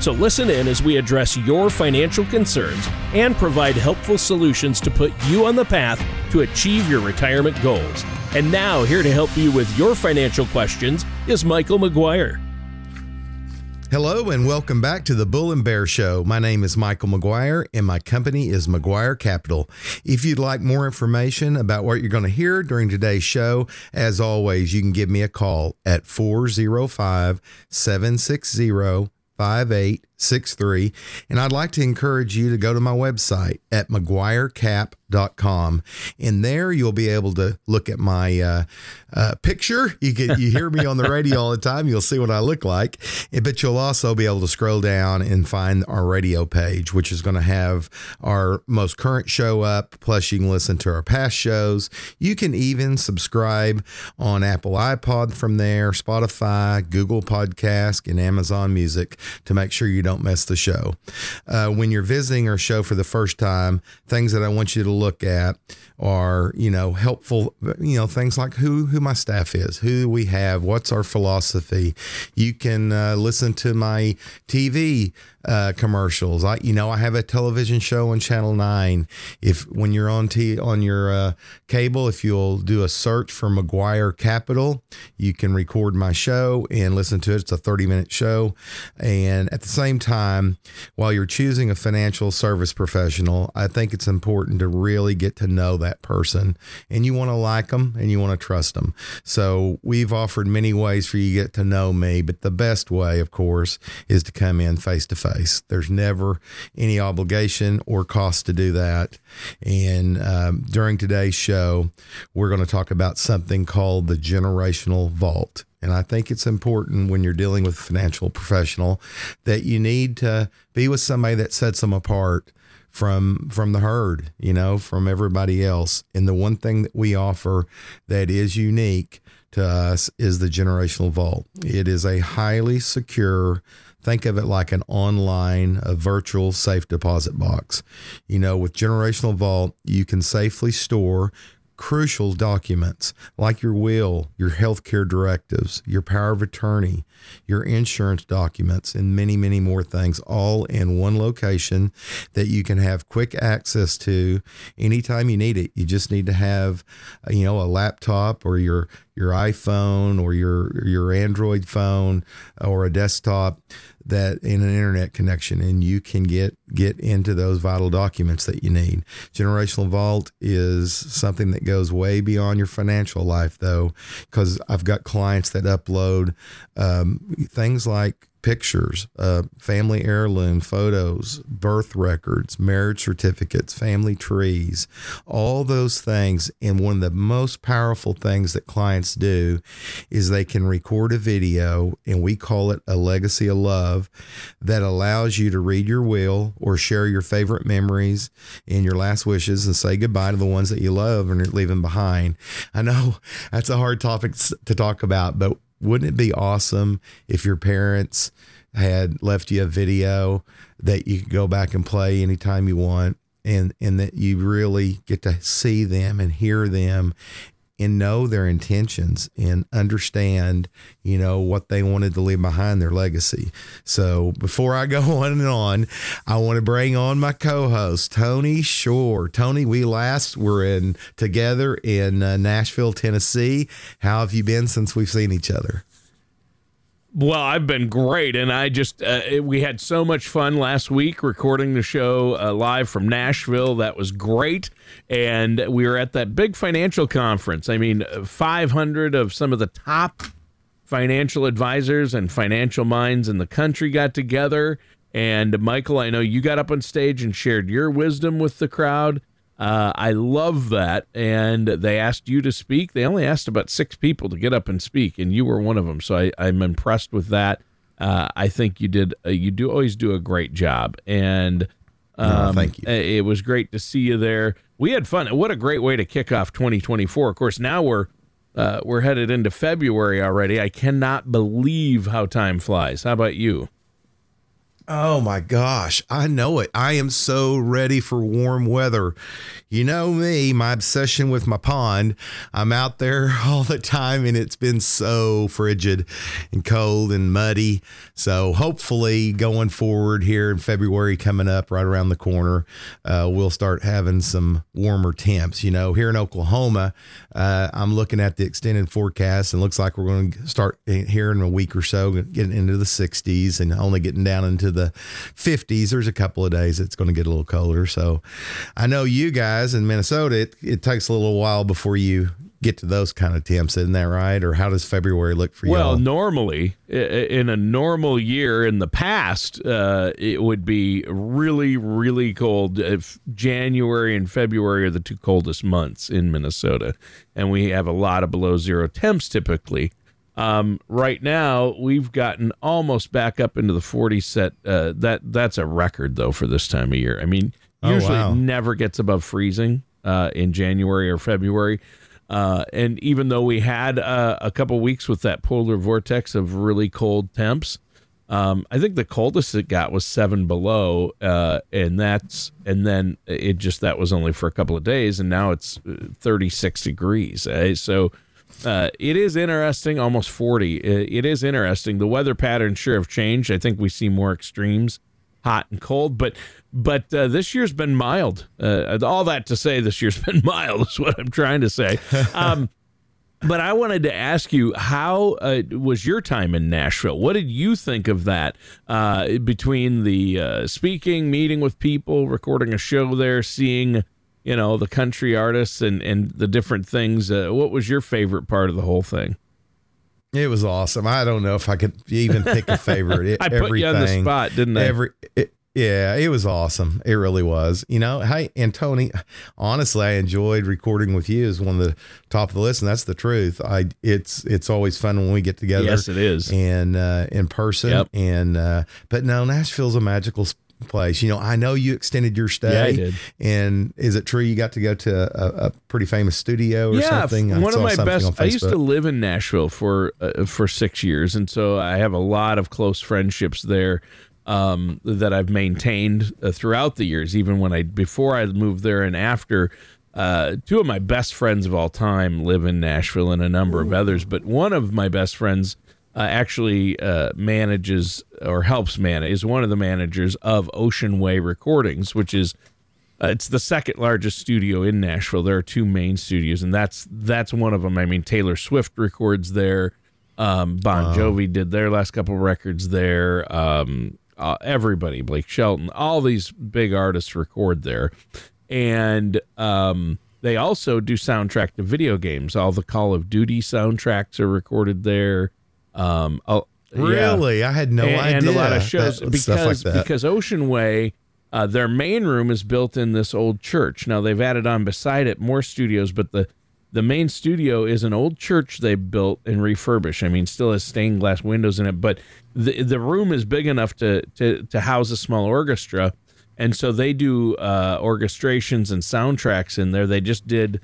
So listen in as we address your financial concerns and provide helpful solutions to put you on the path to achieve your retirement goals. And now, here to help you with your financial questions is Michael McGuire. Hello and welcome back to the Bull and Bear Show. My name is Michael McGuire and my company is McGuire Capital. If you'd like more information about what you're going to hear during today's show, as always, you can give me a call at 405 760 five eight 5863. And I'd like to encourage you to go to my website at McGuireCap.com. And there you'll be able to look at my uh, uh, picture. You can you hear me on the radio all the time. You'll see what I look like. But you'll also be able to scroll down and find our radio page, which is going to have our most current show up. Plus, you can listen to our past shows. You can even subscribe on Apple iPod from there, Spotify, Google Podcast, and Amazon Music to make sure you don't miss the show. Uh, when you're visiting our show for the first time, things that I want you to look at are, you know, helpful, you know, things like who who my staff is, who we have, what's our philosophy. You can uh, listen to my TV uh, commercials. I, you know, I have a television show on Channel Nine. If when you're on t on your uh, cable, if you'll do a search for McGuire Capital, you can record my show and listen to it. It's a 30 minute show, and at the same time, while you're choosing a financial service professional, I think it's important to really get to know that person, and you want to like them and you want to trust them. So we've offered many ways for you to get to know me, but the best way, of course, is to come in face to face place. There's never any obligation or cost to do that. And um, during today's show, we're going to talk about something called the generational vault. And I think it's important when you're dealing with a financial professional that you need to be with somebody that sets them apart from from the herd, you know, from everybody else. And the one thing that we offer that is unique to us is the generational vault. It is a highly secure Think of it like an online, a virtual safe deposit box. You know, with Generational Vault, you can safely store crucial documents like your will, your healthcare directives, your power of attorney, your insurance documents, and many, many more things, all in one location that you can have quick access to anytime you need it. You just need to have, you know, a laptop or your your iPhone or your your Android phone or a desktop that in an internet connection and you can get get into those vital documents that you need. Generational Vault is something that goes way beyond your financial life though because I've got clients that upload um, things like pictures, uh, family heirloom photos, birth records, marriage certificates, family trees, all those things. And one of the most powerful things that clients do is they can record a video, and we call it a legacy of love, that allows you to read your will or share your favorite memories and your last wishes and say goodbye to the ones that you love and you're leaving behind. I know that's a hard topic to talk about, but wouldn't it be awesome if your parents had left you a video that you could go back and play anytime you want and and that you really get to see them and hear them and know their intentions and understand, you know, what they wanted to leave behind their legacy. So before I go on and on, I want to bring on my co-host, Tony Shore. Tony, we last were in together in uh, Nashville, Tennessee. How have you been since we've seen each other? Well, I've been great, and I just uh, we had so much fun last week recording the show uh, live from Nashville. That was great, and we were at that big financial conference. I mean, 500 of some of the top financial advisors and financial minds in the country got together. And Michael, I know you got up on stage and shared your wisdom with the crowd. Uh, I love that. And they asked you to speak. They only asked about six people to get up and speak, and you were one of them. So I, I'm impressed with that. Uh, I think you did. Uh, you do always do a great job, and um, oh, thank you. It was great to see you there. we had fun. What a great way to kick off 2024. Of course, now we're uh, we're headed into February already. I cannot believe how time flies. How about you? Oh my gosh, I know it. I am so ready for warm weather. You know me, my obsession with my pond. I'm out there all the time and it's been so frigid and cold and muddy. So hopefully, going forward here in February coming up right around the corner, uh, we'll start having some warmer temps. You know, here in Oklahoma, uh, I'm looking at the extended forecast and looks like we're going to start here in a week or so, getting into the 60s and only getting down into the 50s. There's a couple of days it's going to get a little colder. So I know you guys in Minnesota, it, it takes a little while before you get to those kind of temps, isn't that right? Or how does February look for you? Well, normally in a normal year in the past, uh, it would be really, really cold. If January and February are the two coldest months in Minnesota, and we have a lot of below zero temps typically. Um, right now, we've gotten almost back up into the 40 set. Uh, that that's a record though for this time of year. I mean, oh, usually wow. it never gets above freezing uh, in January or February. Uh, and even though we had uh, a couple weeks with that polar vortex of really cold temps, um, I think the coldest it got was seven below, uh, and that's and then it just that was only for a couple of days, and now it's uh, 36 degrees. Eh? So uh, it is interesting, almost 40. It is interesting. The weather patterns sure have changed. I think we see more extremes, hot and cold, but but uh, this year's been mild. Uh, all that to say, this year's been mild is what I'm trying to say. Um, but I wanted to ask you, how uh, was your time in Nashville? What did you think of that uh, between the uh, speaking, meeting with people, recording a show there, seeing you know the country artists and and the different things. Uh, what was your favorite part of the whole thing? It was awesome. I don't know if I could even pick a favorite. It, I put everything, you on the spot, didn't I? Every it, yeah, it was awesome. It really was. You know, hey, and Tony, honestly, I enjoyed recording with you as one of the top of the list, and that's the truth. I it's it's always fun when we get together. Yes, it is, and uh, in person. Yep. And uh, but no, Nashville's a magical place. You know, I know you extended your stay. Yeah, I did. And is it true you got to go to a, a pretty famous studio or yeah, something? One of my best. I used to live in Nashville for uh, for six years, and so I have a lot of close friendships there. Um, that I've maintained uh, throughout the years, even when I before I moved there and after. Uh, two of my best friends of all time live in Nashville, and a number of others. But one of my best friends uh, actually uh, manages or helps manage is one of the managers of Ocean Way Recordings, which is uh, it's the second largest studio in Nashville. There are two main studios, and that's that's one of them. I mean, Taylor Swift records there. Um, bon. Jovi did their last couple records there. Um, uh, everybody, Blake Shelton, all these big artists record there, and um, they also do soundtrack to video games. All the Call of Duty soundtracks are recorded there. Um, oh, really, yeah. I had no and, idea. And a lot of shows that, because like because Ocean Way, uh, their main room is built in this old church. Now they've added on beside it more studios, but the the main studio is an old church they built and refurbished. I mean, still has stained glass windows in it, but the the room is big enough to to to house a small orchestra, and so they do uh, orchestrations and soundtracks in there. They just did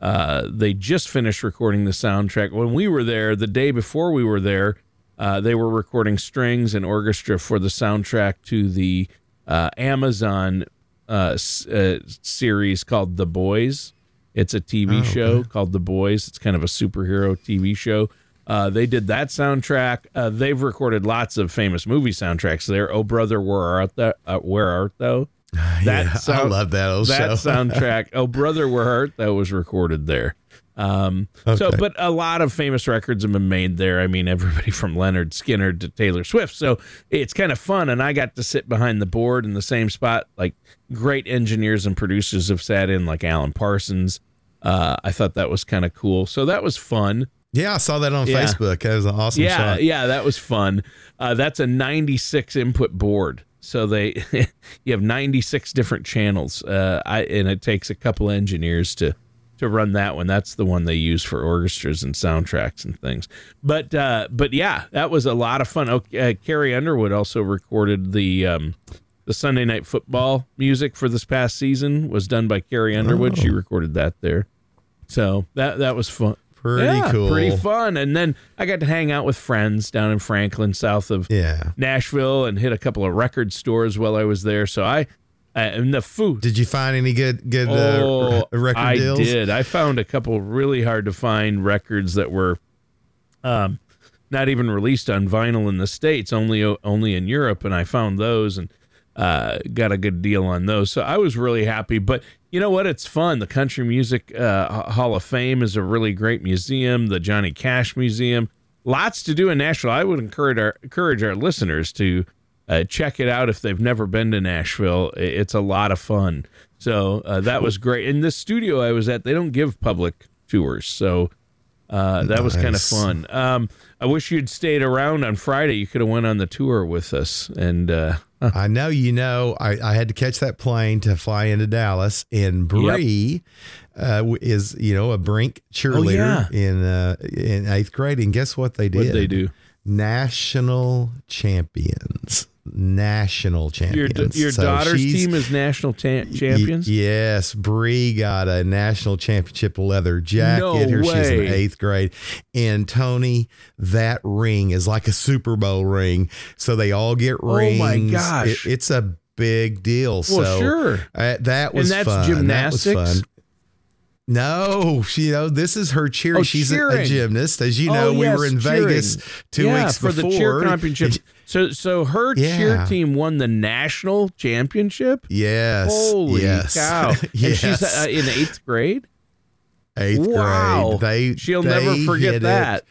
uh, they just finished recording the soundtrack. When we were there, the day before we were there, uh, they were recording strings and orchestra for the soundtrack to the uh, Amazon uh, s- uh, series called The Boys. It's a TV oh, show okay. called The Boys. It's kind of a superhero TV show. Uh, they did that soundtrack. they've recorded lots of famous movie soundtracks there. Oh, brother, where art thou? where art thou? That yeah, sound, I love that. Also. That soundtrack. Oh, brother, we're hurt. that was recorded there. Um, okay. So, but a lot of famous records have been made there. I mean, everybody from Lynyrd Skynyrd to Taylor Swift. So it's kind of fun. And I got to sit behind the board in the same spot. Like great engineers and producers have sat in, like Alan Parsons. Uh, I thought that was kind of cool. So that was fun. Yeah, I saw that on yeah. Facebook. That was an awesome yeah, shot. Yeah, that was fun. Uh, that's a 96 input board. So they, you have 96 different channels, uh, I, and it takes a couple engineers to to run that one. That's the one they use for orchestras and soundtracks and things. But uh, but yeah, that was a lot of fun. Oh, uh, Carrie Underwood also recorded the um, the Sunday night football music for this past season was done by Carrie Underwood. Oh. She recorded that there. So that that was fun. Pretty yeah, cool. Pretty fun. And then I got to hang out with friends down in Franklin, south of Yeah. Nashville, and hit a couple of record stores while I was there. So I, uh, and the food. Did you find any good good Oh, uh, record I deals? did. I found a couple really hard to find records that were, um, not even released on vinyl in the states, only only in Europe, and I found those and uh, got a good deal on those. So I was really happy. But you know what? It's fun. The Country Music uh, Hall of Fame is a really great museum. The Johnny Cash Museum, lots to do in Nashville. I would encourage our encourage our listeners to. Uh, check it out if they've never been to Nashville. It's a lot of fun. So uh, that was great. In the studio I was at, they don't give public tours, so uh, that was kind of fun. Um, I wish you'd stayed around on Friday. You could have went on the tour with us. And uh, I know you know. I, I had to catch that plane to fly into Dallas, and Bree uh, is you know a Brink cheerleader Oh, yeah. in uh, in eighth grade, and guess what they did? what they do? National champions. National Your champions. your So daughter's team is national ta- champions. Y- yes, Bree got a national championship leather jacket. No Her she's in eighth grade, and Tony, that ring is like a Super Bowl ring. So they all get rings. Oh, my gosh. It- it's a big deal. Well, so sure. uh, that was that's fun. gymnastics? That was fun. No, she, you know, this is her cheer. Oh, She's a, a gymnast. As you know, Oh, we yes, were in cheering. Vegas two yeah, weeks for before. the cheer championship. So so her cheer team won the national championship. Yes. Holy yes. cow! And she's uh, in eighth grade. eighth Wow. grade. They She'll they never forget it. that.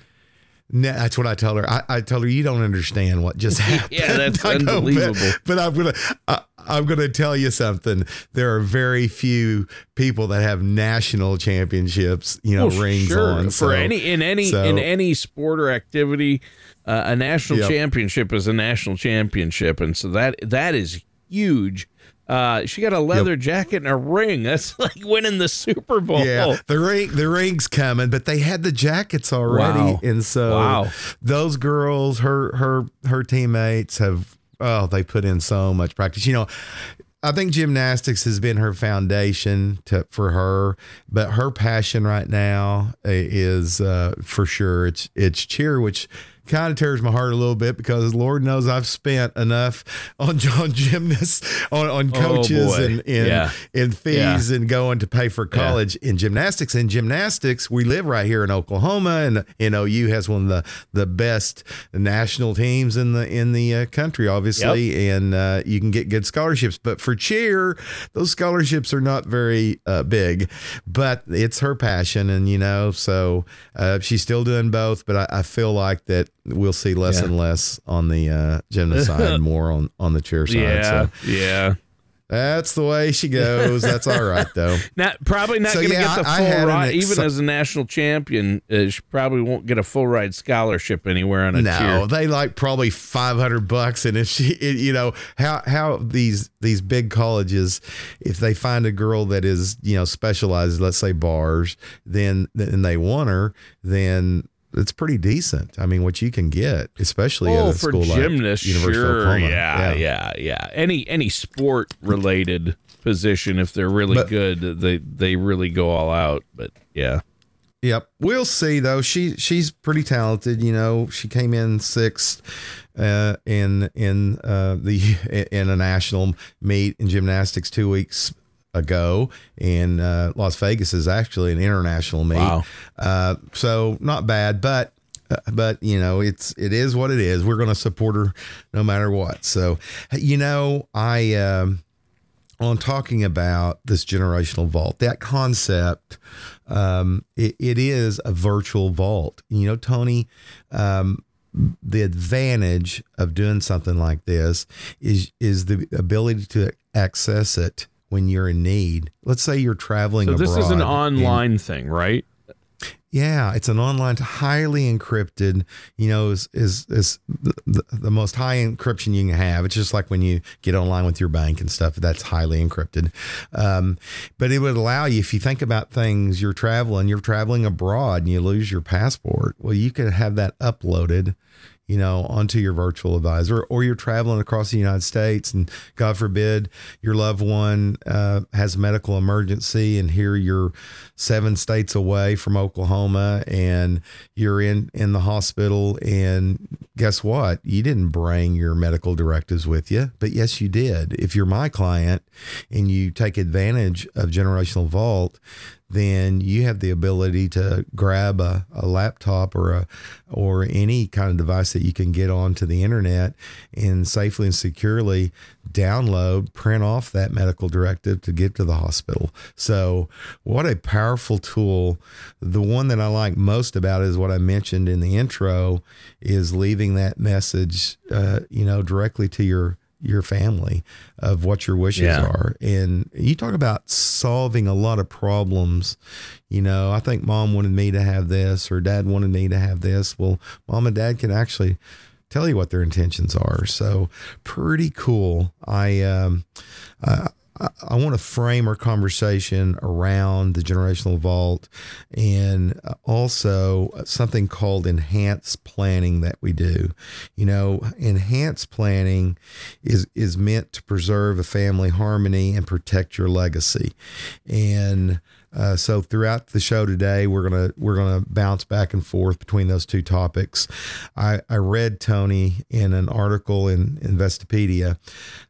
No, that's what I tell her. I, I told her you don't understand what just happened. Yeah, that's go, unbelievable. But, but I'm gonna I, I'm gonna tell you something. There are very few people that have national championships, you know, Well, rings sure. on. for any in any so- in any sport or activity. Uh, a national Yep. championship is a national championship, and so that that is huge. Uh, she got a leather jacket and a ring. That's like winning the Super Bowl. Yeah, the ring, the ring's coming, but they had the jackets already, Wow. and so Wow. those girls, her her her teammates have oh, they put in so much practice. You know, I think gymnastics has been her foundation to for her, but her passion right now uh, is uh, for sure it's it's cheer, which kind of tears my heart a little bit because Lord knows I've spent enough on on gymnasts, on, on Oh, coaches, boy. and and, Yeah. and fees and going to pay for Yeah. college in gymnastics. In gymnastics, we live right here in Oklahoma, and and OU has one of the the best national teams in the in the uh, country, obviously, and uh, you can get good scholarships. But for cheer, those scholarships are not very uh, big, but it's her passion, and you know, so uh, she's still doing both. But I, I feel like that we'll see less Yeah. and less on the uh, gymnast side, more on on the chair side. yeah, So yeah. that's the way she goes. That's all right though. Not probably not So, going to yeah, get the I- I full an ride, ex- even as a national champion. Uh, she probably won't get a full ride scholarship anywhere on a No, cheer. they like probably five hundred bucks, and if she, it, you know, how how these these big colleges, if they find a girl that is you know specialized, let's say bars, then then they want her, then it's pretty decent. I mean, what you can get, especially at Oh, a for school gymnasts, like University of sure, Oklahoma. yeah, yeah, yeah, Any any sport related position, if they're really But- good, they they really go all out. But yeah, Yep. We'll see though. She she's pretty talented. You know, she came in sixth uh, in in uh, the in a national meet in gymnastics two weeks ago, and uh, Las Vegas is actually an international meet. Wow. Uh, so not bad, but. uh, But you know it's it is what it is. We're going to support her no matter what. So, you know, I um, on talking about this generational vault, that concept, um, it, it is a virtual vault. You know, Tony, um, the advantage of doing something like this is is the ability to access it when you're in need. Let's say you're traveling. so this is an abroad and- online thing, right? yeah, it's an online, highly encrypted. You know, is is is the, the, the most high encryption you can have. It's just like when you get online with your bank and stuff. That's highly encrypted. Um, but it would allow you, if you think about things, you're traveling, you're traveling abroad, and you lose your passport. Well, you could have that uploaded you know, onto your virtual advisor, or you're traveling across the United States and God forbid your loved one uh, has a medical emergency and here you're seven states away from Oklahoma and you're in, in the hospital. And guess what? You didn't bring your medical directives with you, but yes, you did. If you're my client and you take advantage of Generational Vault, then you have the ability to grab a, a laptop or a or any kind of device that you can get onto the internet and safely and securely download, print off that medical directive to get to the hospital. So, what a powerful tool. The one that I like most about is what I mentioned in the intro is leaving that message, uh, you know, directly to your your family of what your wishes yeah. are. And you talk about solving a lot of problems. You know, I think mom wanted me to have this or dad wanted me to have this. Well, mom and dad can actually tell you what their intentions are. So pretty cool. I, um, I, I, want to frame our conversation around the generational vault and uh, also uh, something called enhanced planning that we do. You know, enhanced planning is is meant to preserve a family harmony and protect your legacy. And uh, so throughout the show today, we're gonna we're gonna bounce back and forth between those two topics. I, I read Tony in an article in Investopedia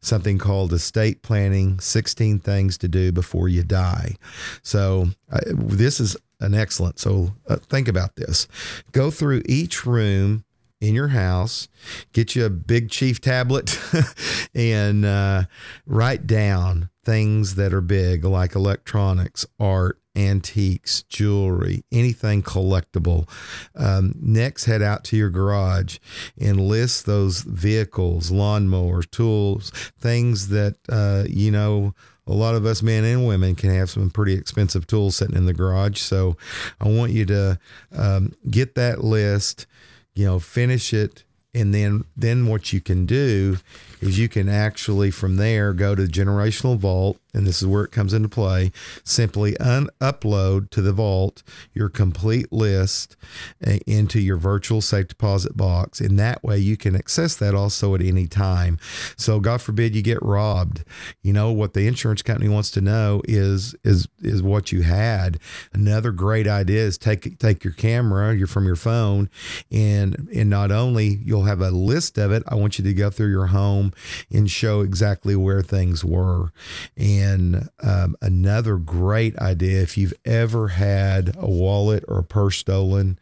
something called estate planning: sixteen things to do before you die. So uh, this is an excellent. So uh, think about this. Go through each room in your house, get you a big chief tablet, and uh, write down things that are big, like electronics, art, antiques, jewelry, anything collectible. Um, next, head out to your garage and list those vehicles, lawnmowers, tools, things that, uh, you know, a lot of us men and women can have some pretty expensive tools sitting in the garage. So I want you to um, get that list, you know, finish it. And then, then what you can do is you can actually from there go to generational vault and this is where it comes into play. Simply un- upload to the vault your complete list uh, into your virtual safe deposit box and that way you can access that also at any time. So god forbid you get robbed. You know what the insurance company wants to know is is is what you had. Another great idea is take take your camera you're from your phone and and not only you'll have a list of it i want you to go through your home and show exactly where things were. And um, another great idea if you've ever had a wallet or a purse stolen,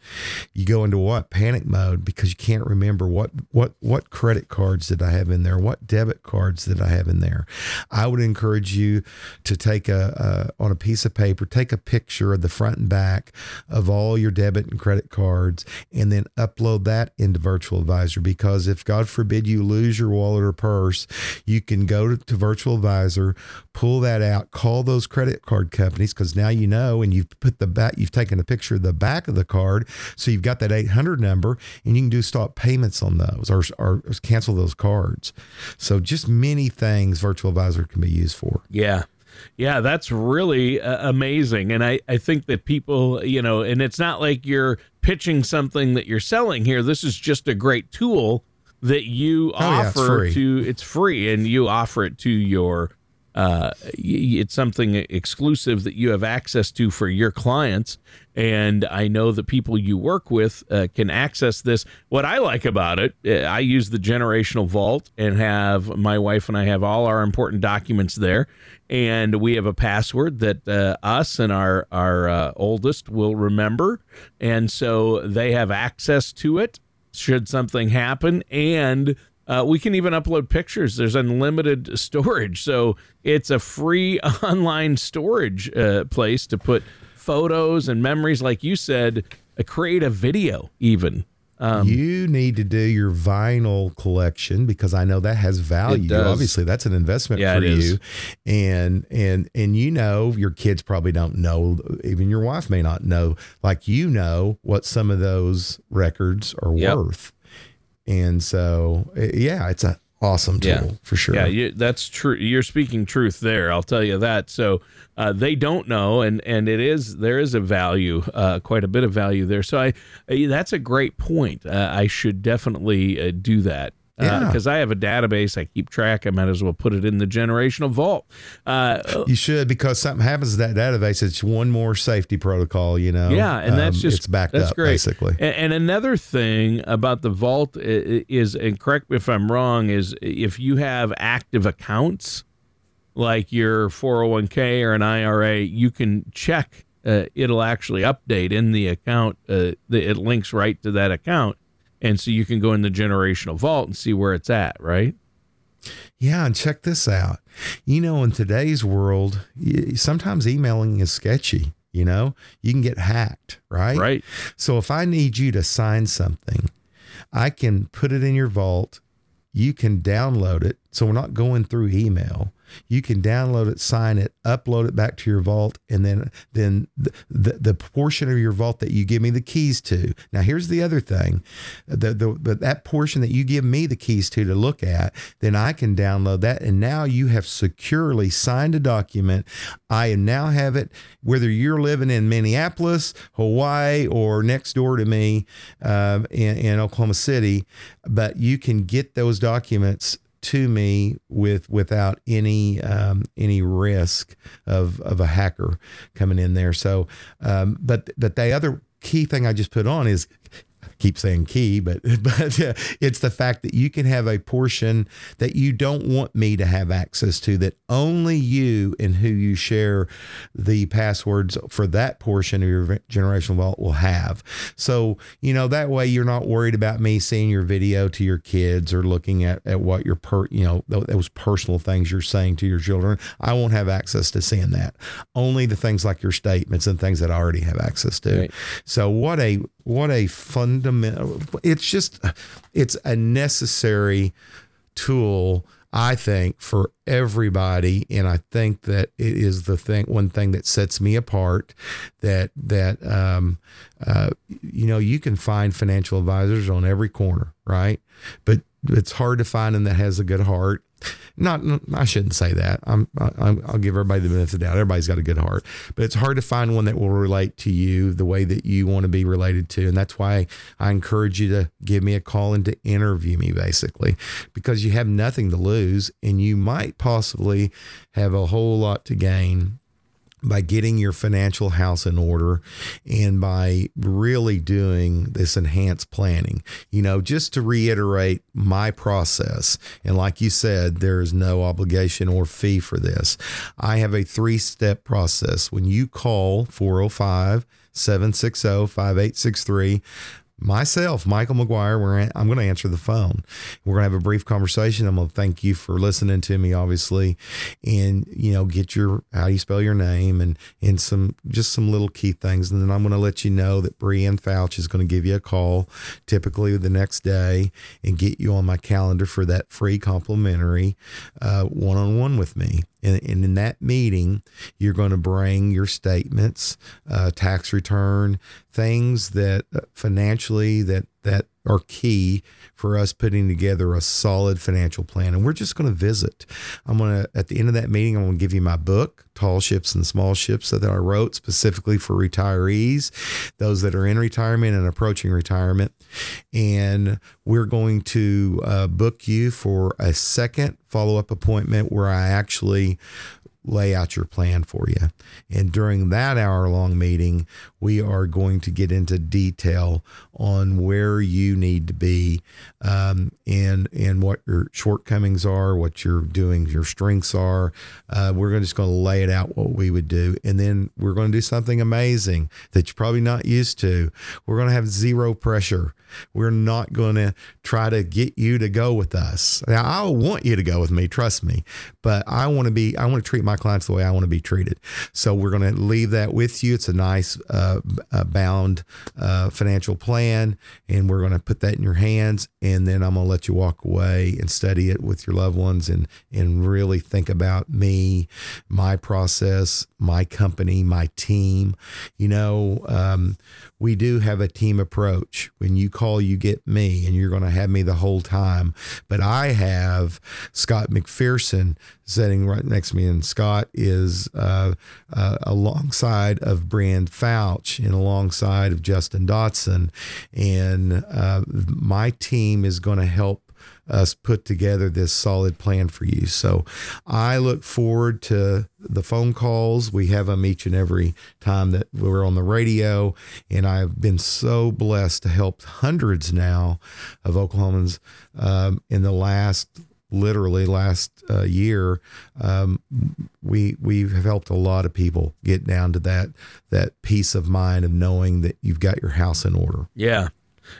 you go into what panic mode because you can't remember what what what credit cards did I have in there, what debit cards did I have in there. I would encourage you to take a, a on a piece of paper, take a picture of the front and back of all your debit and credit cards, and then upload that into Virtual Advisor because if God forbid you lose your wallet or purse, you can go to, to Virtual Advisor, pull that out, call those credit card companies because now you know, and you've put the back, you've taken a picture of the back of the card, so you've got that 800 number, and you can do stop payments on those or, or cancel those cards. So just many things Virtual Advisor can be used for. Yeah. Yeah, that's really uh, amazing. And I, I think that people, you know, and it's not like you're pitching something that you're selling here. This is just a great tool that you oh, offer yeah, to it's free and you offer it to your uh, it's something exclusive that you have access to for your clients. And I know the people you work with uh, can access this. What I like about it, uh, I use the generational vault and have my wife and I have all our important documents there. And we have a password that uh, us and our, our uh, oldest will remember. And so they have access to it should something happen. And uh, we can even upload pictures. There's unlimited storage. So it's a free online storage uh, place to put photos and memories. Like you said, uh, create a video even. Um, you need to do your vinyl collection because I know that has value. Obviously, that's an investment yeah, for you. And and and you know your kids probably don't know, even your wife may not know, like you know what some of those records are yep. worth. And so yeah, it's a awesome tool Yeah. for sure. Yeah, you, that's true. You're speaking truth there. I'll tell you that. So uh, they don't know, and and it is there is a value, uh, quite a bit of value there. So I, I that's a great point. Uh, I should definitely uh, do that. Yeah. Because I have a database, I keep track. I might as well put it in the generational vault. Uh, You should because something happens to that database. It's one more safety protocol, you know. Yeah, and that's Um, just it's backed that's up great. basically. And, and another thing about the vault is, and correct me if I'm wrong, is if you have active accounts like your 401k or an IRA, you can check. Uh, it'll actually update in the account. Uh, the, it links right to that account, and so you can go in the generational vault and see where it's at. Right? Yeah, and check this out. You know, in today's world, sometimes emailing is sketchy. You know, you can get hacked, right? Right. So if I need you to sign something, I can put it in your vault. You can download it. So we're not going through email. You can download it, sign it, upload it back to your vault, and then then the, the, the portion of your vault that you give me the keys to. Now here's the other thing, the, the that portion that you give me the keys to to look at, then I can download that, and now you have securely signed a document. I now have it, whether you're living in Minneapolis, Hawaii, or next door to me um, in, in Oklahoma City, but you can get those documents to me with without any um, any risk of of a hacker coming in there. So, um, but but the other key thing I just put on is keep saying key, but but uh, it's the fact that you can have a portion that you don't want me to have access to that only you and who you share the passwords for that portion of your generational vault will have. So, you know, that way you're not worried about me seeing your video to your kids or looking at, at what your per, you know, those personal things you're saying to your children. I won't have access to seeing that. Only the things like your statements and things that I already have access to. Right. So what a what a fundamental it's just it's a necessary tool I think for everybody. And I think that it is the thing one thing that sets me apart that that um uh you know you can find financial advisors on every corner right? But it's hard to find one that has a good heart not I shouldn't say that. I'm, I'm I'll give everybody the benefit of the doubt. Everybody's got a good heart, but it's hard to find one that will relate to you the way that you want to be related to, and that's why I encourage you to give me a call and to interview me, basically, because you have nothing to lose, and you might possibly have a whole lot to gain by getting your financial house in order and by really doing this enhanced planning. You know, just to reiterate my process, and like you said, there is no obligation or fee for this. I have a three step process. When you call 405 760 5863, myself, Michael McGuire, we're, I'm going to answer the phone. We're going to have a brief conversation. I'm going to thank you for listening to me, obviously, and you know, get your how do you spell your name and and some just some little key things, and then I'm going to let you know that Brianne Fouch is going to give you a call, typically the next day, and get you on my calendar for that free complimentary one on one with me. And, and in that meeting, you're going to bring your statements, uh, tax return, things that uh, financially that that are key for us putting together a solid financial plan. And we're just going to visit. I'm going to at the end of that meeting, I'm going to give you my book, Tall Ships and Small Ships, that I wrote specifically for retirees, those that are in retirement and approaching retirement. And we're going to uh, book you for a second follow up appointment where I actually lay out your plan for you. And during that hour long meeting, we are going to get into detail on where you need to be um, and and what your shortcomings are, what you're doing, your strengths are. Uh, we're just going to lay it out what we would do, and then we're going to do something amazing that you're probably not used to. We're going to have zero pressure. We're not going to try to get you to go with us. Now, I want you to go with me, trust me, but I want to be. I want to treat my clients the way I want to be treated. So we're going to leave that with you. It's a nice uh, bound uh, financial plan, and we're going to put that in your hands. And then I'm going to let you walk away and study it with your loved ones, and and really think about me, my process, my company, my team. You know, um, we do have a team approach. When you call, you get me, and you're going to have me the whole time. But I have Scott McPherson sitting right next to me, and Scott is uh, uh, alongside of Brianne Fouch and alongside of Justin Dotson, and uh, my team is going to help us put together this solid plan for you. So I look forward to the phone calls. We have them each and every time that we're on the radio. And I've been so blessed to help hundreds now of Oklahomans um, in the last literally last uh, year, um, we we have helped a lot of people get down to that that peace of mind of knowing that you've got your house in order. Yeah,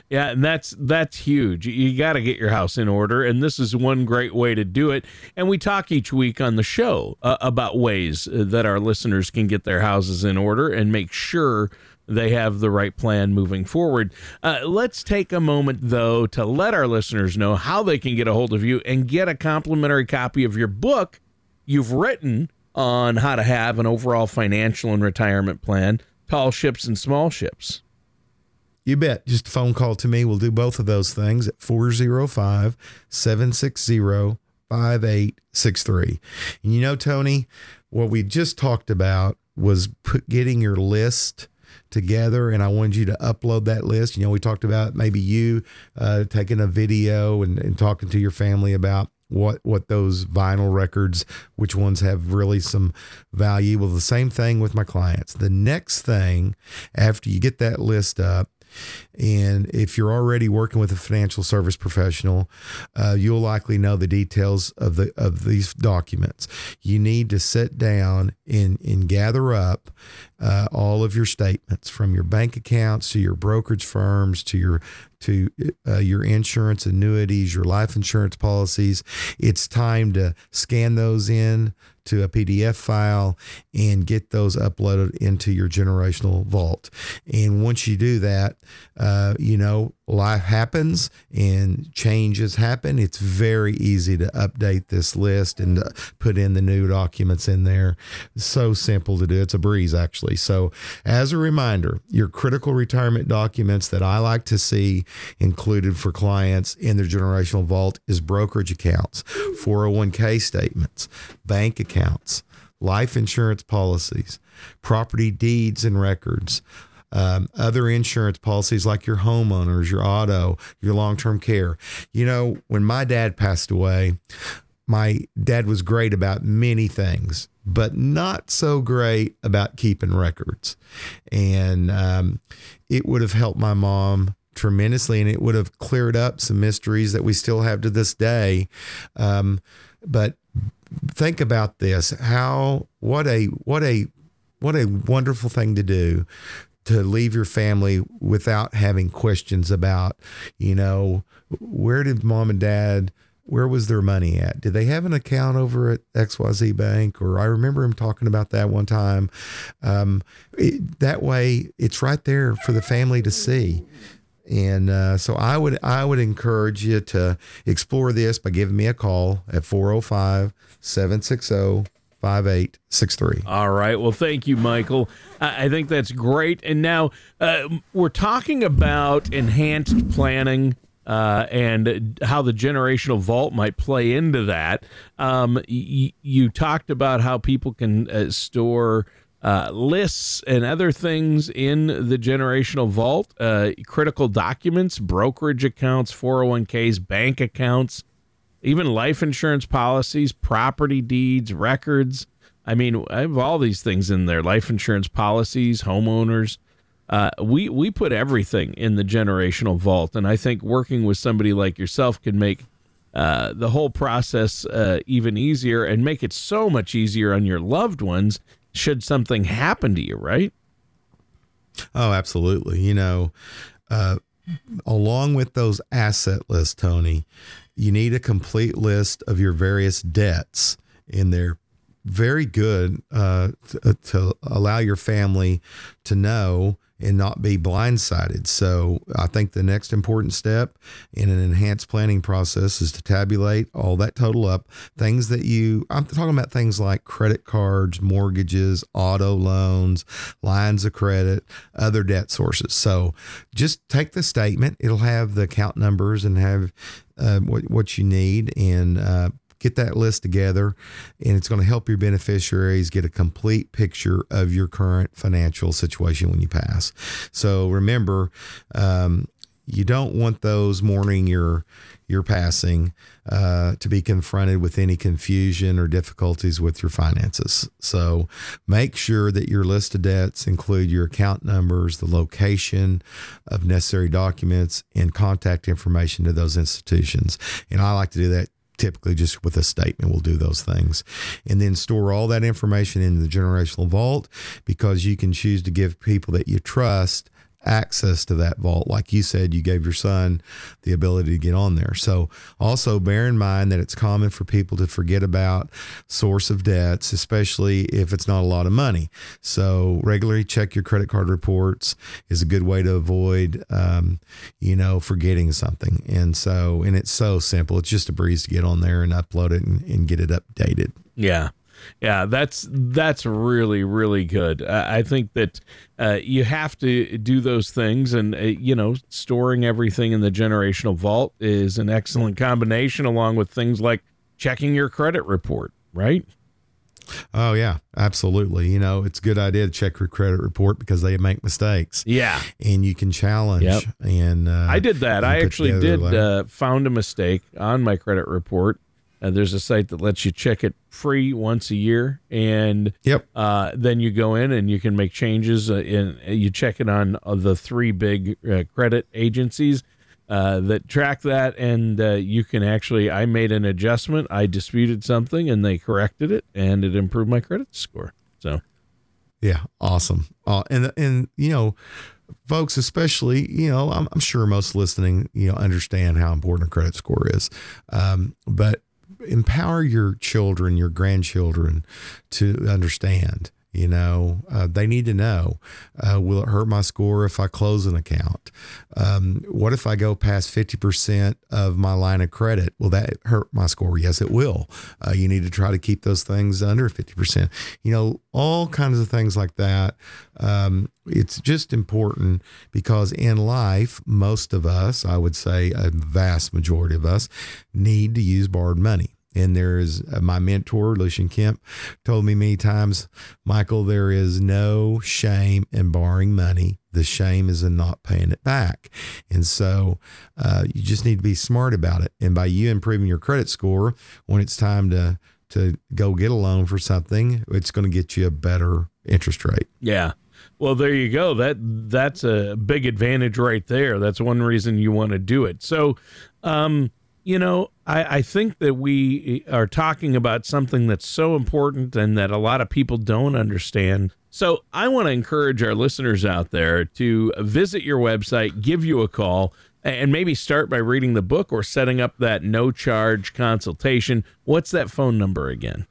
yeah, and that's that's huge. You got to get your house in order, and this is one great way to do it. And we talk each week on the show uh, about ways uh, that our listeners can get their houses in order and make sure they have the right plan moving forward. Uh, let's take a moment, though, to let our listeners know how they can get a hold of you and get a complimentary copy of your book you've written on how to have an overall financial and retirement plan, tall ships and small ships. You bet. Just a phone call to me. We'll do both of those things at 405 760 5863. And you know, Tony, what we just talked about was put, getting your list together and I wanted you to upload that list. You know, we talked about maybe you uh, taking a video and, and talking to your family about what what those vinyl records which ones have really some value well the same thing with my clients the next thing after you get that list up and if you're already working with a financial service professional, uh, you'll likely know the details of the of these documents. You need to sit down and and gather up uh, all of your statements from your bank accounts to your brokerage firms to your to uh, your insurance annuities, your life insurance policies. It's time to scan those in to a PDF file and get those uploaded into your generational vault. And once you do that, uh, you know, life happens and changes happen. It's very easy to update this list and put in the new documents in there. so simple to do. It's a breeze, actually. So, as a reminder, your critical retirement documents that I like to see included for clients in their generational vault is brokerage accounts, 401k statements, bank accounts, life insurance policies, property deeds and records um, other insurance policies like your homeowners, your auto, your long term care. You know, when my dad passed away, my dad was great about many things, but not so great about keeping records. And um, it would have helped my mom tremendously and it would have cleared up some mysteries that we still have to this day. Um, but think about this how what a what a what a wonderful thing to do to leave your family without having questions about, you know, where did mom and dad where was their money at? Did they have an account over at XYZ Bank? Or I remember him talking about that one time. Um, it, that way, it's right there for the family to see. And uh, so I would I would encourage you to explore this by giving me a call at 405 760 5863. All right. Well, thank you, Michael. I think that's great. And now uh, we're talking about enhanced planning. Uh, and how the generational vault might play into that. Um, y- you talked about how people can uh, store uh, lists and other things in the generational vault, uh, critical documents, brokerage accounts, 401ks, bank accounts even life insurance policies, property deeds, records. I mean, I have all these things in there: life insurance policies, homeowners. Uh, we we put everything in the generational vault, and I think working with somebody like yourself can make uh, the whole process uh, even easier and make it so much easier on your loved ones should something happen to you, right? Oh, absolutely. You know, uh, along with those asset lists, Tony, you need a complete list of your various debts in there. Very good uh, to, uh, to allow your family to know and not be blindsided. So I think the next important step in an enhanced planning process is to tabulate all that total up. Things that you, I'm talking about things like credit cards, mortgages, auto loans, lines of credit, other debt sources. So just take the statement. It'll have the account numbers and have uh, what, what you need and uh, get that list together and it's going to help your beneficiaries get a complete picture of your current financial situation when you pass. So remember um, you don't want those mourning your your passing uh, to be confronted with any confusion or difficulties with your finances. So make sure that your list of debts include your account numbers, the location of necessary documents, and contact information to those institutions. And I like to do that typically just with a statement we'll do those things and then store all that information in the generational vault because you can choose to give people that you trust access to that vault. Like you said, you gave your son the ability to get on there. So also bear in mind that it's common for people to forget about source of debts, especially if it's not a lot of money. So regularly check your credit card reports is a good way to avoid, um, you know, forgetting something. And so, and it's so simple. It's just a breeze to get on there and upload it and, and get it updated. Yeah. Yeah, that's that's really really good. Uh, I think that uh, you have to do those things, and uh, you know, storing everything in the generational vault is an excellent combination, along with things like checking your credit report. Right? Oh yeah, absolutely. You know, it's a good idea to check your credit report because they make mistakes. Yeah, and you can challenge. Yep. And uh, I did that. I actually did uh, found a mistake on my credit report uh, there's a site that lets you check it free once a year, and yep. Uh, then you go in and you can make changes. Uh, in you check it on uh, the three big uh, credit agencies uh, that track that, and you can actually. I made an adjustment. I disputed something, and they corrected it, and it improved my credit score. So, yeah, awesome. and and you know folks, especially, you know, I'm, I'm, sure most listening, you know, understand how important a credit score is. Um, but empower your children, your grandchildren to understand. You know, uh, they need to know uh, will it hurt my score if I close an account? Um, what if I go past 50% of my line of credit? Will that hurt my score? Yes, it will. Uh, you need to try to keep those things under 50%. You know, all kinds of things like that. Um, it's just important because in life, most of us, I would say a vast majority of us, need to use borrowed money. And there's uh, my mentor, Lucian Kemp, told me many times, Michael, there is no shame in borrowing money. The shame is in not paying it back. And so uh, you just need to be smart about it. And by you improving your credit score, when it's time to to go get a loan for something, it's going to get you a better interest rate. Yeah. Well, there you go. That that's a big advantage right there. That's one reason you want to do it. So, um, you know, I, I think that we are talking about something that's so important and that a lot of people don't understand. So I want to encourage our listeners out there to visit your website, give you a call, and maybe start by reading the book or setting up that no charge consultation. What's that phone number again?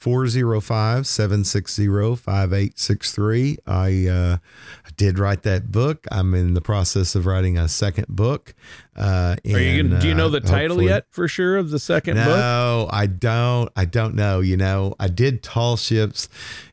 405 760 5863. I uh, did write that book. I'm in the process of writing a second book. Uh, and, Are you gonna, do you know the uh, title yet for sure of the second no, book? No, I don't. I don't know. You know, I did tall ships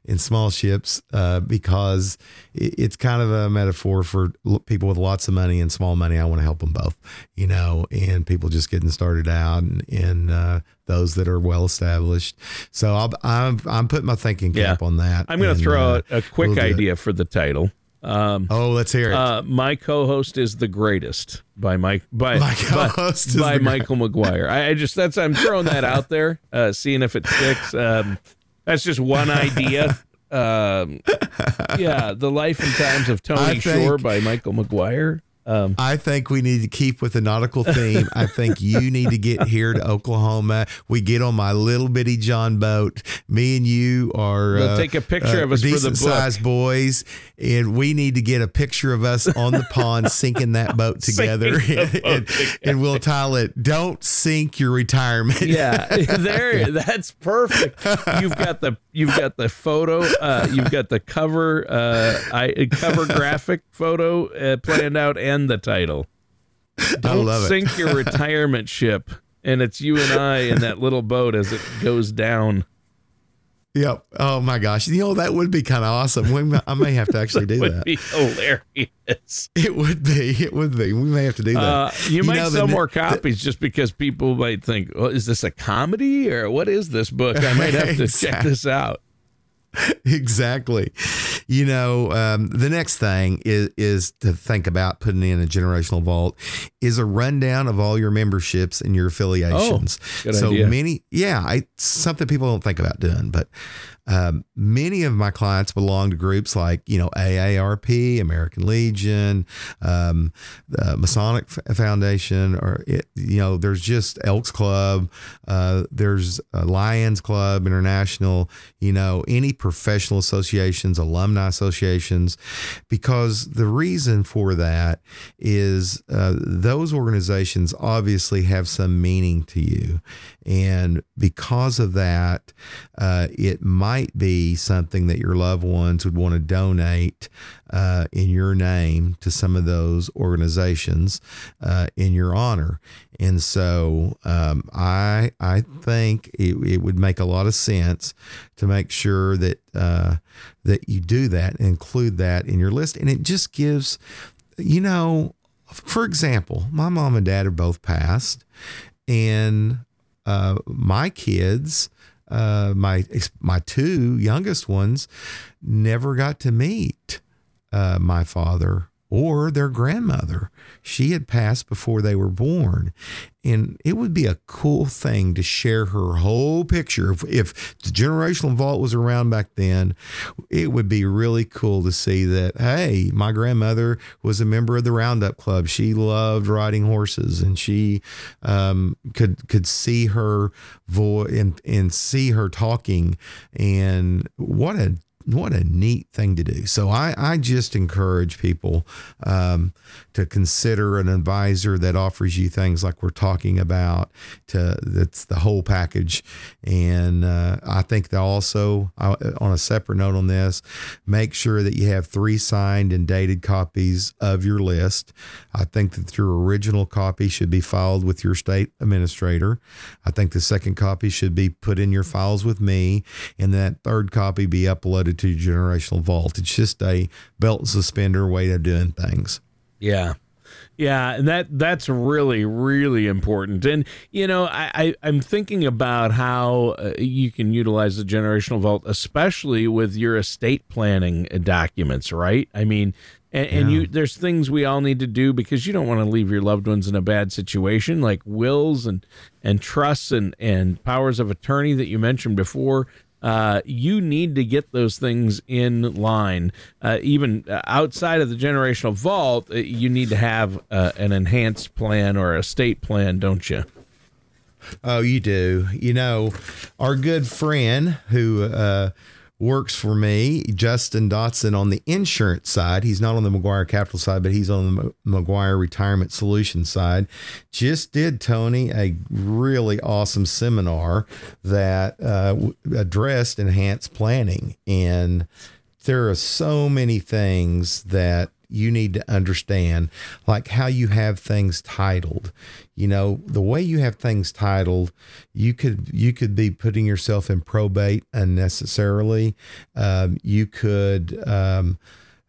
and small ships uh, because it's kind of a metaphor for people with lots of money and small money. I want to help them both, you know, and people just getting started out and, and uh, those that are well established. So i am I'm, I'm putting my thinking cap yeah. on that. I'm going to throw uh, a, a quick we'll idea for the title. Um, oh, let's hear it. Uh, my co-host is the greatest by Mike by my co-host by, by Michael McGuire. I, I, just that's I'm throwing that out there, uh, seeing if it sticks. Um, that's just one idea. Um, yeah, the life and times of Tony think, Shore by Michael McGuire. Um, I think we need to keep with the nautical theme. I think you need to get here to Oklahoma. We get on my little bitty John boat. Me and you are We'll uh, take a picture of us for the decent sized boys, and we need to get a picture of us on the pond sinking that boat together, Sinking the boat and, and we'll title it "Don't Sink Your Retirement." yeah, there. That's perfect. You've got the you've got the photo. Uh, you've got the cover. Uh, I cover graphic photo uh, planned out and the title. Don't love it. sink your retirement ship. And it's you and I in that little boat as it goes down. Yep. Oh my gosh. You know that would be kind of awesome. We, I may have to actually do Would that. be hilarious. It would be. It would be. We may have to do that. Uh, you, might know, sell ne- more the- copies just because people might think, "Oh, is this a comedy or what is this book?" I might have to check this out. exactly. You know, um, the next thing is is to think about putting in a generational vault is a rundown of all your memberships and your affiliations. Oh, so idea. many, yeah, I, something people don't think about doing, but um, many of my clients belong to groups like you know AARP, American Legion, um, the Masonic Foundation, or it, you know, there's just Elks Club, uh, there's Lions Club International, you know, any professional associations, alumni associations, because the reason for that is uh, those organizations obviously have some meaning to you. And because of that, uh, it might be something that your loved ones would want to donate uh, in your name to some of those organizations uh, in your honor. And so um, I I think it, it would make a lot of sense to make sure that uh, that you do that, include that in your list, and it just gives, you know, for example, my mom and dad are both passed, and uh, my kids, uh, my my two youngest ones, never got to meet uh, my father or their grandmother. She had passed before they were born. And it would be a cool thing to share her whole picture. If, if the generational vault was around back then, it would be really cool to see that, hey, my grandmother was a member of the Roundup Club. She loved riding horses and she um, could could see her voice and, and see her talking. And what a what a neat thing to do. So I, I just encourage people um, to consider an advisor that offers you things like we're talking about. To that's the whole package, and uh, I think that also uh, on a separate note on this, make sure that you have three signed and dated copies of your list. I think that your original copy should be filed with your state administrator. I think the second copy should be put in your files with me, and that third copy be uploaded to your generational vault. It's just a belt and suspender way of doing things. Yeah. Yeah, and that that's really really important. And you know, I, I I'm thinking about how uh, you can utilize the generational vault, especially with your estate planning documents. Right? I mean, and, and you there's things we all need to do because you don't want to leave your loved ones in a bad situation, like wills and and trusts and and powers of attorney that you mentioned before uh, you need to get those things in line. Uh, even outside of the generational vault, uh, you need to have uh, an enhanced plan or a state plan, don't you? Oh, you do. You know, our good friend who uh, works for me, Justin Dotson, on the insurance side. He's not on the McGuire Capital side, but he's on the McGuire Retirement Solutions side. Just did Tony a really awesome seminar that uh, addressed enhanced planning, and there are so many things that you need to understand, like how you have things titled. You know, the way you have things titled, you could you could be putting yourself in probate unnecessarily. Um, you could um,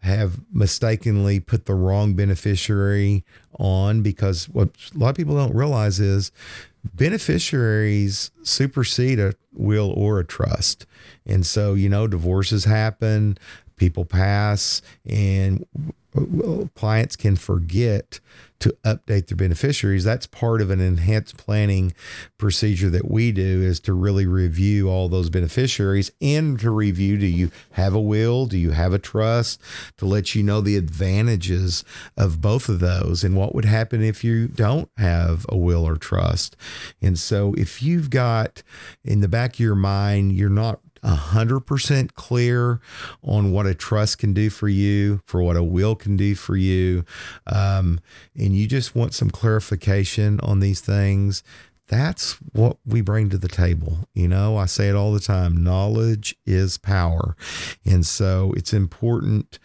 have mistakenly put the wrong beneficiary on because what a lot of people don't realize is beneficiaries supersede a will or a trust. And so, you know, divorces happen, people pass and clients can forget to update their beneficiaries that's part of an enhanced planning procedure that we do is to really review all those beneficiaries and to review do you have a will? Do you have a trust? To let you know the advantages of both of those and what would happen if you don't have a will or trust. And so if you've got in the back of your mind you're not 100% clear on what a trust can do for you, for what a will can do for you, um, and you just want some clarification on these things, that's what we bring to the table. You know, I say it all the time knowledge is power. And so it's important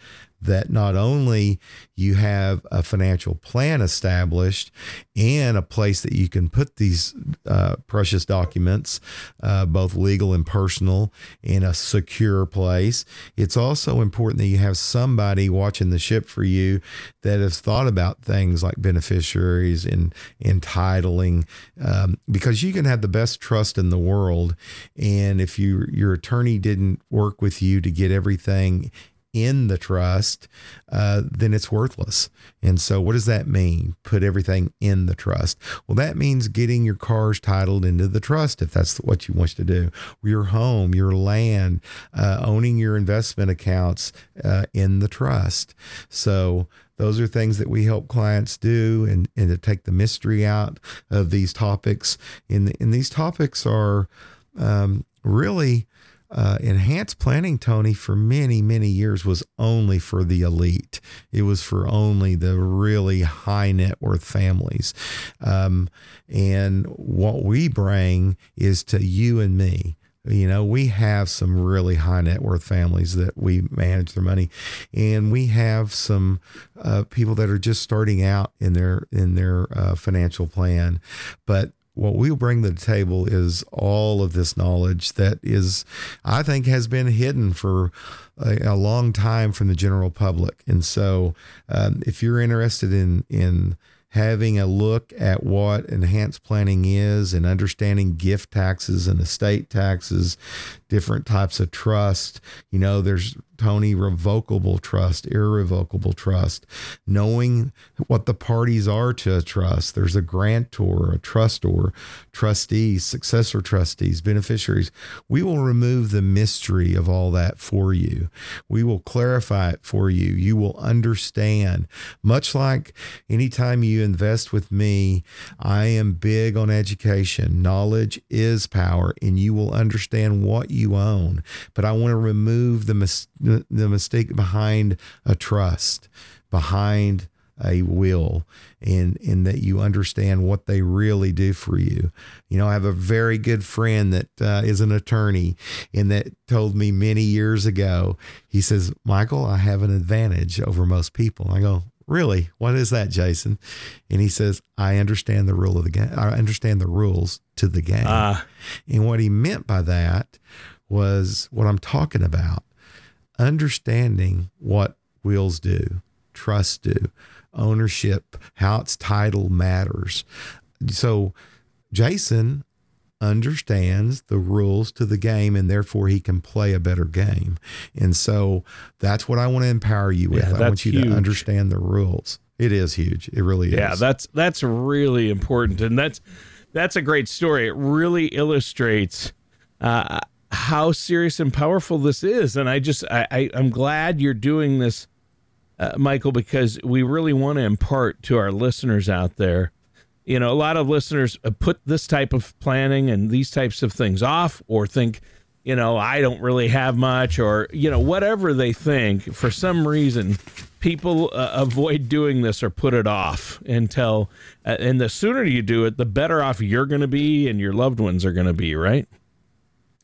that not only you have a financial plan established and a place that you can put these uh, precious documents, uh, both legal and personal, in a secure place. It's also important that you have somebody watching the ship for you that has thought about things like beneficiaries and entitling, um, because you can have the best trust in the world, and if you your attorney didn't work with you to get everything in the trust, uh, then it's worthless. And so, what does that mean? Put everything in the trust. Well, that means getting your cars titled into the trust if that's what you want to do. Your home, your land, uh, owning your investment accounts uh, in the trust. So, those are things that we help clients do and, and to take the mystery out of these topics. And, and these topics are um, really uh, enhanced planning, Tony, for many, many years was only for the elite. It was for only the really high net worth families. Um, and what we bring is to you and me. You know, we have some really high net worth families that we manage their money, and we have some uh, people that are just starting out in their in their uh, financial plan. But what we'll bring to the table is all of this knowledge that is, I think, has been hidden for a, a long time from the general public. And so, um, if you're interested in in having a look at what enhanced planning is and understanding gift taxes and estate taxes, different types of trust. You know, there's Tony revocable trust, irrevocable trust, knowing what the parties are to a trust. There's a grantor, a trustor, trustees, successor trustees, beneficiaries. We will remove the mystery of all that for you. We will clarify it for you. You will understand. Much like anytime you invest with me, I am big on education. Knowledge is power, and you will understand what you you own. But I want to remove the mis- the mistake behind a trust, behind a will and and that you understand what they really do for you. You know, I have a very good friend that uh, is an attorney and that told me many years ago. He says, "Michael, I have an advantage over most people." I go, Really? What is that, Jason? And he says, I understand the rule of the game. I understand the rules to the game. Uh, and what he meant by that was what I'm talking about understanding what wills do, trust do, ownership, how its title matters. So Jason understands the rules to the game and therefore he can play a better game. And so that's what I want to empower you with. Yeah, I want you huge. to understand the rules. It is huge. It really is. Yeah, that's that's really important and that's that's a great story. It really illustrates uh, how serious and powerful this is. And I just, I, I am glad you're doing this, uh, Michael, because we really want to impart to our listeners out there. You know, a lot of listeners uh, put this type of planning and these types of things off or think, you know, I don't really have much or, you know, whatever they think. For some reason, people uh, avoid doing this or put it off until, uh, and the sooner you do it, the better off you're going to be and your loved ones are going to be, right?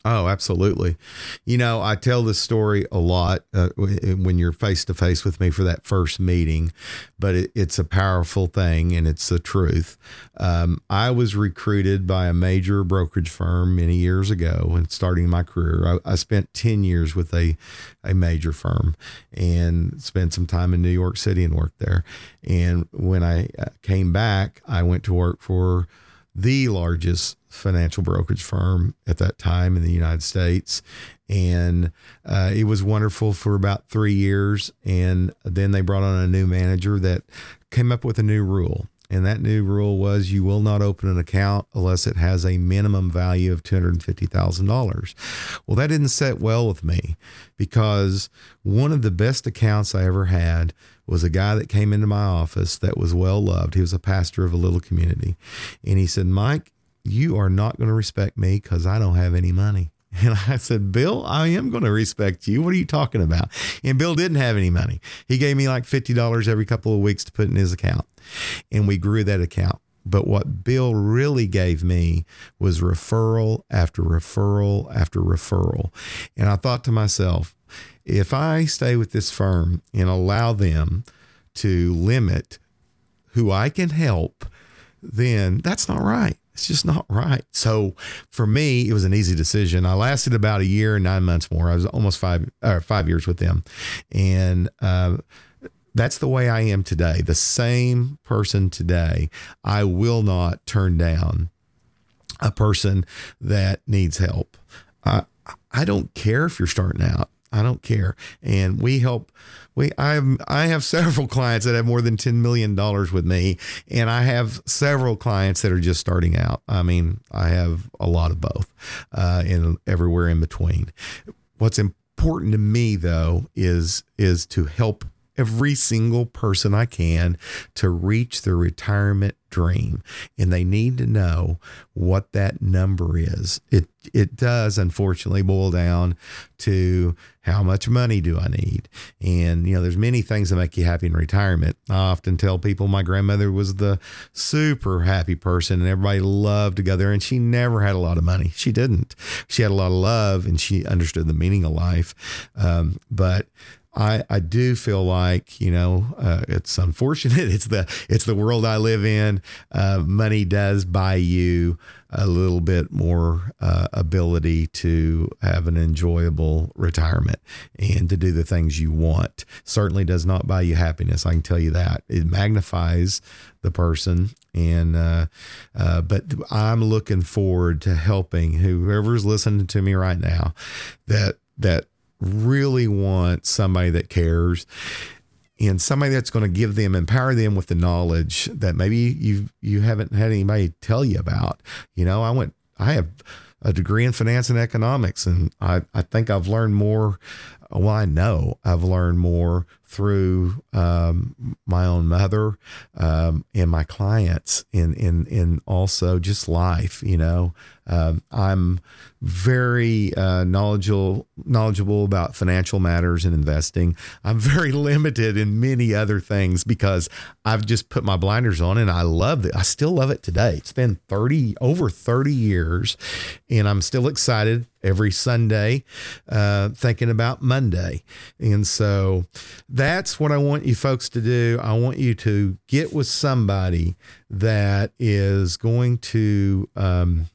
Oh, absolutely. You know, I tell this story a lot uh, when you're face to face with me for that first meeting, but it, it's a powerful thing and it's the truth. Um, I was recruited by a major brokerage firm many years ago and starting my career. I, I, spent 10 years with a, a major firm and spent some time in New York City and worked there. And when I uh, came back, I went to work for the largest financial brokerage firm at that time in the United States. And uh, it was wonderful for about three years. And then they brought on a new manager that came up with a new rule. And that new rule was you will not open an account unless it has a minimum value of $250,000. Well, that didn't set well with me because one of the best accounts I ever had was a guy that came into my office that was well loved. He was a pastor of a little community. And he said, Mike, you are not going to respect me because I don't have any money. And I said, Bill, I am going to respect you. What are you talking about? And Bill didn't have any money. He gave me like $50 every couple of weeks to put in his account. And we grew that account. But what Bill really gave me was referral after referral after referral. And I thought to myself, if I stay with this firm and allow them to limit who I can help, then that's not right. It's just not right. So for me, it was an easy decision. I lasted about a year and nine months more. I was almost five or five years with them, and uh, that's the way I am today. The same person today. I will not turn down a person that needs help. I I don't care if you're starting out. I don't care. And we help we I have I have several clients that have more than 10 million dollars with me and I have several clients that are just starting out. I mean, I have a lot of both. Uh and everywhere in between. What's important to me though is is to help every single person I can to reach their retirement dream. And they need to know what that number is. It it does unfortunately boil down to how much money do i need? And you know there's many things that make you happy in retirement. I often tell people my grandmother was the super happy person and everybody loved to go there and she never had a lot of money. She didn't. She had a lot of love and she understood the meaning of life. Um, but I, I do feel like you know uh, it's unfortunate. It's the it's the world I live in. Uh, money does buy you a little bit more uh, ability to have an enjoyable retirement and to do the things you want. Certainly does not buy you happiness. I can tell you that. It magnifies the person and uh, uh, but I'm looking forward to helping whoever's listening to me right now that that really want somebody that cares and somebody that's going to give them empower them with the knowledge that maybe you you haven't had anybody tell you about. You know i went i have a degree in finance and economics and i i think i've learned more well i know i've learned more through um, my own mother um, and my clients in in in also just life you know um, i'm very uh, knowledgeable knowledgeable about financial matters and investing. I'm very limited in many other things because I've just put my blinders on and I love it. I still love it today. It's been 30 over 30 years and I'm still excited every Sunday uh, thinking about Monday. And so that's what I want you folks to do. I want you to get with somebody that is going to um,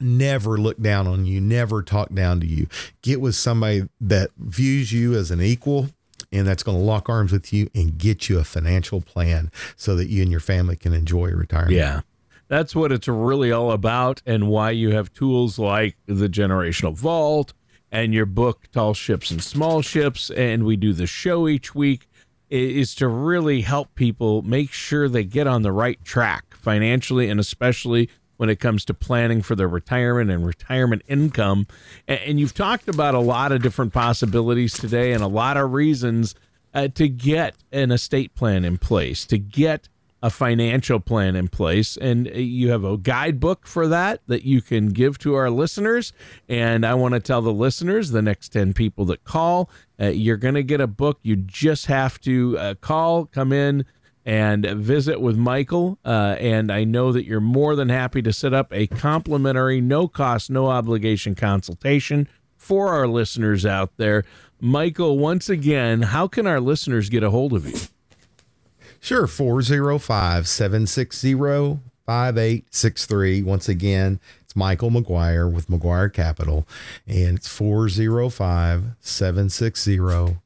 never look down on you, never talk down to you. Get with somebody that views you as an equal and that's going to lock arms with you and get you a financial plan so that you and your family can enjoy retirement. Yeah. That's what it's really all about and why you have tools like the generational vault and your book Tall Ships and Small Ships and we do the show each week is to really help people make sure they get on the right track financially and especially when it comes to planning for their retirement and retirement income. And you've talked about a lot of different possibilities today and a lot of reasons uh, to get an estate plan in place, to get a financial plan in place. And you have a guidebook for that that you can give to our listeners. And I want to tell the listeners, the next 10 people that call, uh, you're going to get a book. You just have to uh, call, come in, and visit with Michael. Uh, and I know that you're more than happy to set up a complimentary, no cost, no obligation consultation for our listeners out there. Michael, once again, how can our listeners get a hold of you? Sure, 405 760 5863. Once again, it's Michael McGuire with McGuire Capital, and it's 405 760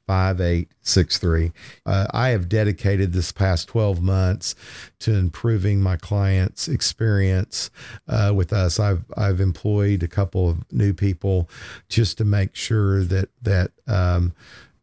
5863. Uh, I have dedicated this past 12 months to improving my clients' experience uh, with us. I've, I've employed a couple of new people just to make sure that, that, um,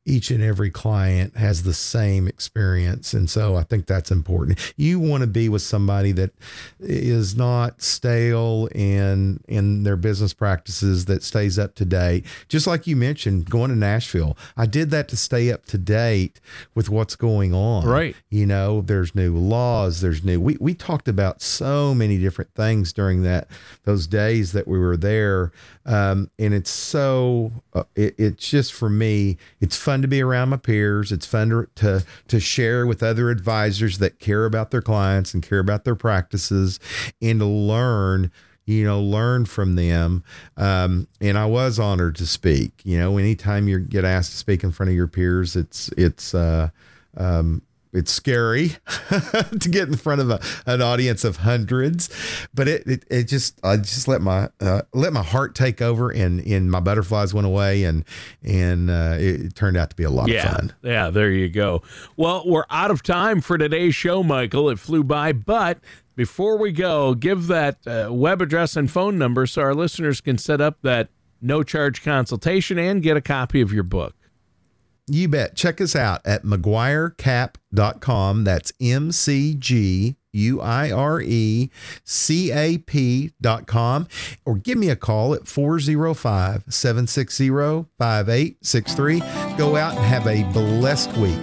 each and every client has the same experience. And so I think that's important. You want to be with somebody that is not stale in in their business practices that stays up to date. Just like you mentioned, going to Nashville. I did that to stay up to date with what's going on. Right. You know, there's new laws, there's new we we talked about so many different things during that those days that we were there. Um, and it's so uh, it, it's just for me, it's fun to be around my peers. It's fun to, to, to share with other advisors that care about their clients and care about their practices and to learn you know, learn from them. Um, and I was honored to speak. You know, anytime you get asked to speak in front of your peers, it's it's uh, um, it's scary to get in front of a, an audience of hundreds, but it, it, it just I just let my uh, let my heart take over and and my butterflies went away and and uh, it, it, turned out to be a lot yeah, of fun. Yeah, there you go. Well, we're out of time for today's show, Michael. It flew by, but before we go, give that uh, web address and phone number so our listeners can set up that no charge consultation and get a copy of your book. You bet. Check us out at McGuireCap.com. That's M C G U I R E C A P.com. Or give me a call at 405 760 5863. Go out and have a blessed week.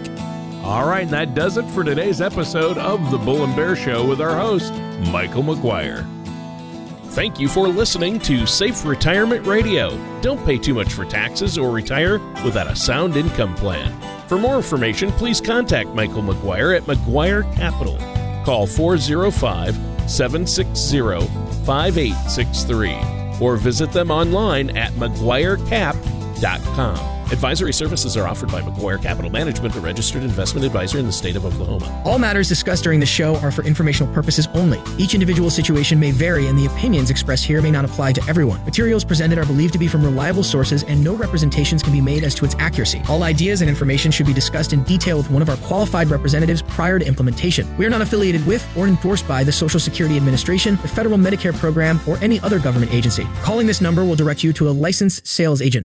All right, and that does it for today's episode of The Bull and Bear Show with our host, Michael McGuire. Thank you for listening to Safe Retirement Radio. Don't pay too much for taxes or retire without a sound income plan. For more information, please contact Michael McGuire at McGuire Capital. Call 405 760 5863 or visit them online at McGuireCap.com. Advisory services are offered by McGuire Capital Management, a registered investment advisor in the state of Oklahoma. All matters discussed during the show are for informational purposes only. Each individual situation may vary, and the opinions expressed here may not apply to everyone. Materials presented are believed to be from reliable sources, and no representations can be made as to its accuracy. All ideas and information should be discussed in detail with one of our qualified representatives prior to implementation. We are not affiliated with or endorsed by the Social Security Administration, the Federal Medicare Program, or any other government agency. Calling this number will direct you to a licensed sales agent.